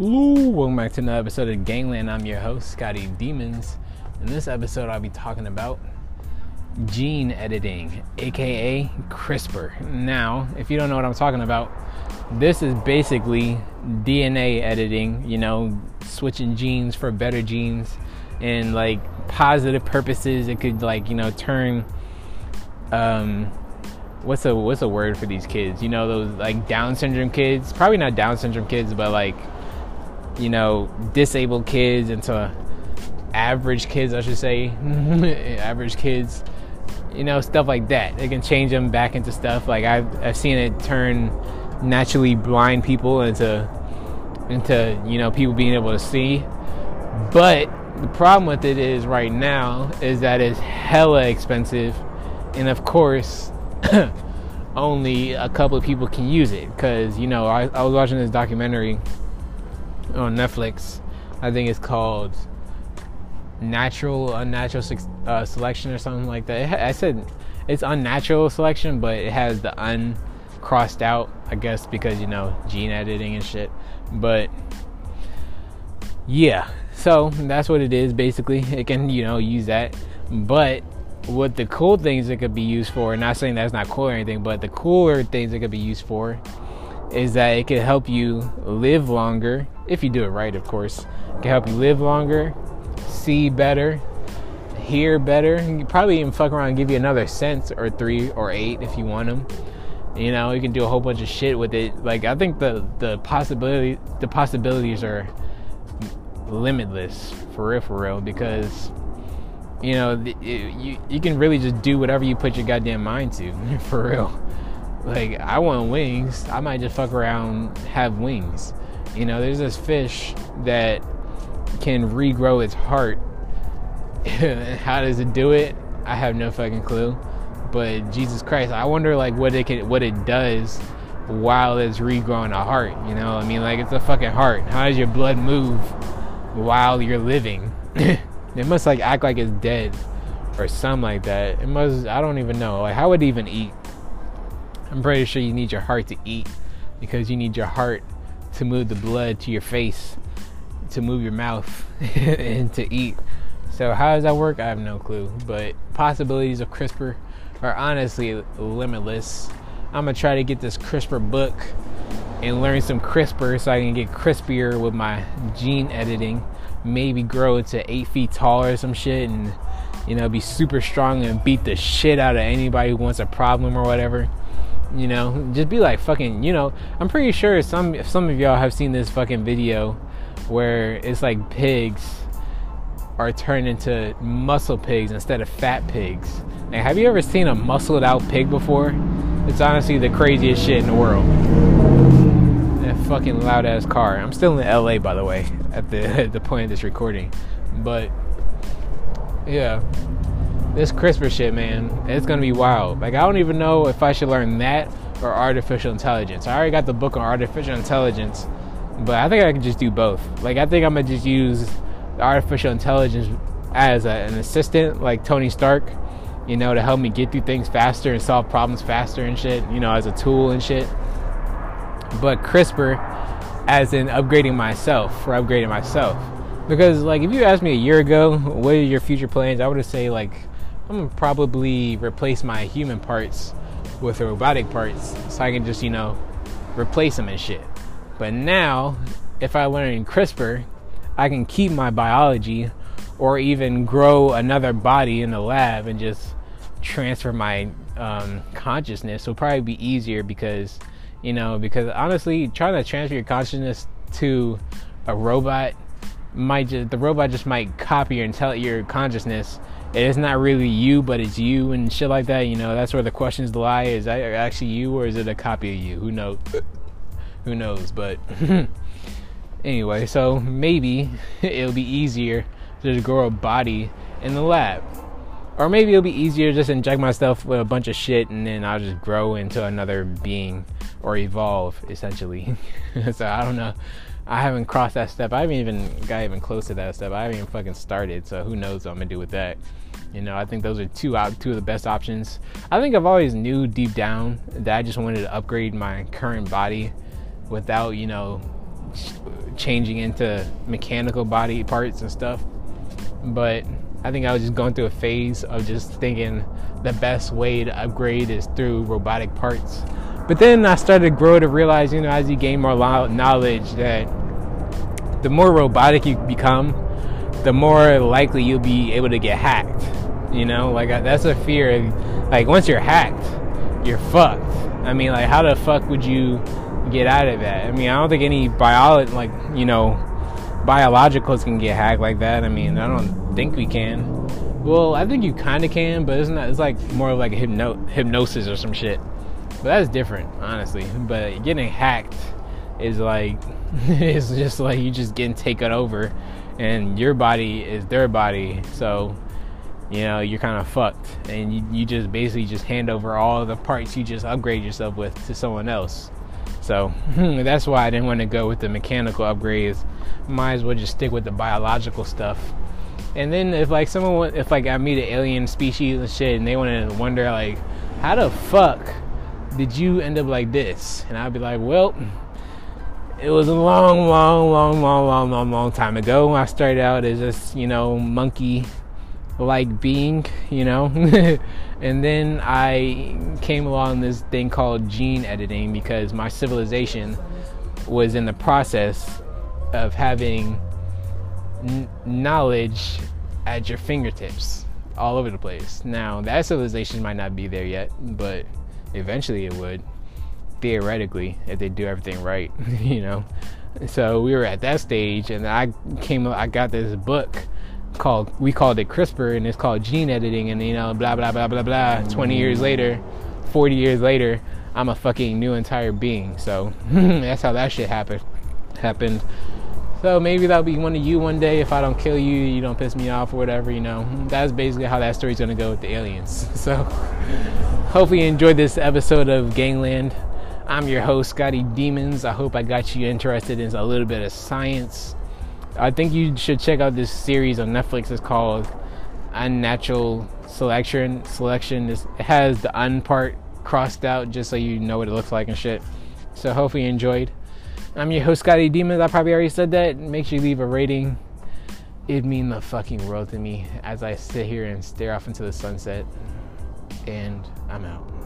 Ooh, welcome back to another episode of Gangland. I'm your host, Scotty Demons. In this episode, I'll be talking about gene editing, aka CRISPR. Now, if you don't know what I'm talking about, this is basically DNA editing, you know, switching genes for better genes and like positive purposes. It could like, you know, turn um what's a what's a word for these kids? You know, those like Down syndrome kids. Probably not Down syndrome kids, but like you know, disabled kids into average kids, I should say, average kids, you know, stuff like that. They can change them back into stuff. Like I've, I've seen it turn naturally blind people into into you know people being able to see. But the problem with it is right now is that it's hella expensive, and of course. only a couple of people can use it because you know I, I was watching this documentary on Netflix. I think it's called Natural Unnatural uh, Selection or something like that. I said it's unnatural selection, but it has the un crossed out, I guess, because you know gene editing and shit. But yeah, so that's what it is basically. It can you know use that, but what the cool things it could be used for, not saying that's not cool or anything, but the cooler things it could be used for is that it can help you live longer if you do it right, of course. It can help you live longer, see better, hear better. You probably even fuck around and give you another sense or three or eight if you want them. You know, you can do a whole bunch of shit with it. Like I think the the possibility the possibilities are limitless for real for real because you know it, you you can really just do whatever you put your goddamn mind to for real. Like I want wings, I might just fuck around have wings. You know, there's this fish that can regrow its heart. How does it do it? I have no fucking clue. But Jesus Christ, I wonder like what it can, what it does while it's regrowing a heart. You know, I mean, like it's a fucking heart. How does your blood move while you're living? it must like act like it's dead or something like that. It must. I don't even know. Like how would it even eat? I'm pretty sure you need your heart to eat because you need your heart to move the blood to your face, to move your mouth, and to eat. So, how does that work? I have no clue. But possibilities of CRISPR are honestly limitless. I'm gonna try to get this CRISPR book and learn some CRISPR so I can get crispier with my gene editing. Maybe grow to eight feet tall or some shit and you know be super strong and beat the shit out of anybody who wants a problem or whatever. You know, just be like fucking. You know, I'm pretty sure some some of y'all have seen this fucking video where it's like pigs are turned into muscle pigs instead of fat pigs. Like, have you ever seen a muscled out pig before? It's honestly the craziest shit in the world. That fucking loud ass car. I'm still in LA, by the way, at the at the point of this recording. But yeah, this CRISPR shit, man, it's gonna be wild. Like I don't even know if I should learn that or artificial intelligence. I already got the book on artificial intelligence, but I think I can just do both. Like I think I'm gonna just use artificial intelligence as a, an assistant, like Tony Stark, you know, to help me get through things faster and solve problems faster and shit. You know, as a tool and shit. But CRISPR, as in upgrading myself, or upgrading myself. Because like if you asked me a year ago, what are your future plans? I would have say like I'm gonna probably replace my human parts with robotic parts so I can just, you know, replace them and shit. But now, if I learn CRISPR, I can keep my biology or even grow another body in the lab and just transfer my um, consciousness. Will probably be easier because, you know, because honestly, trying to transfer your consciousness to a robot might just the robot just might copy your intel your consciousness it's not really you, but it's you and shit like that. You know, that's where the questions lie. Is that actually you or is it a copy of you? Who knows? Who knows? But anyway, so maybe it'll be easier to just grow a body in the lab. Or maybe it'll be easier to just inject myself with a bunch of shit and then I'll just grow into another being or evolve, essentially. so I don't know. I haven't crossed that step. I haven't even got even close to that step. I haven't even fucking started. So who knows what I'm gonna do with that. You know, I think those are two out two of the best options. I think I've always knew deep down that I just wanted to upgrade my current body without, you know, changing into mechanical body parts and stuff. But I think I was just going through a phase of just thinking the best way to upgrade is through robotic parts. But then I started to grow to realize, you know, as you gain more knowledge, that the more robotic you become, the more likely you'll be able to get hacked. You know, like that's a fear. Like once you're hacked, you're fucked. I mean, like how the fuck would you get out of that? I mean, I don't think any biology, like you know, biologicals can get hacked like that. I mean, I don't think we can. Well, I think you kind of can, but it's not. It's like more of like a hypno- hypnosis or some shit. But that's different, honestly. But getting hacked is like it's just like you just getting taken over, and your body is their body. So you know you're kind of fucked, and you, you just basically just hand over all the parts you just upgrade yourself with to someone else. So that's why I didn't want to go with the mechanical upgrades. Might as well just stick with the biological stuff. And then if like someone, if like I meet an alien species and shit, and they want to wonder like, how the fuck did you end up like this? And I'd be like, well, it was a long, long, long, long, long, long, long time ago. I started out as just you know monkey like being, you know. and then I came along this thing called gene editing because my civilization was in the process of having n- knowledge at your fingertips all over the place. Now, that civilization might not be there yet, but eventually it would theoretically if they do everything right, you know. So we were at that stage and I came I got this book called we called it CRISPR and it's called gene editing and you know blah blah blah blah blah. 20 years later 40 years later I'm a fucking new entire being. So that's how that shit happened happened so maybe that'll be one of you one day if I don't kill you you don't piss me off or whatever you know that's basically how that story's gonna go with the aliens so hopefully you enjoyed this episode of Gangland I'm your host Scotty Demons I hope I got you interested in a little bit of science I think you should check out this series on Netflix. It's called Unnatural Selection. Selection it has the un part crossed out just so you know what it looks like and shit. So hopefully you enjoyed. I'm your host Scotty Demons. I probably already said that. Make sure you leave a rating. It'd mean the fucking world to me as I sit here and stare off into the sunset. And I'm out.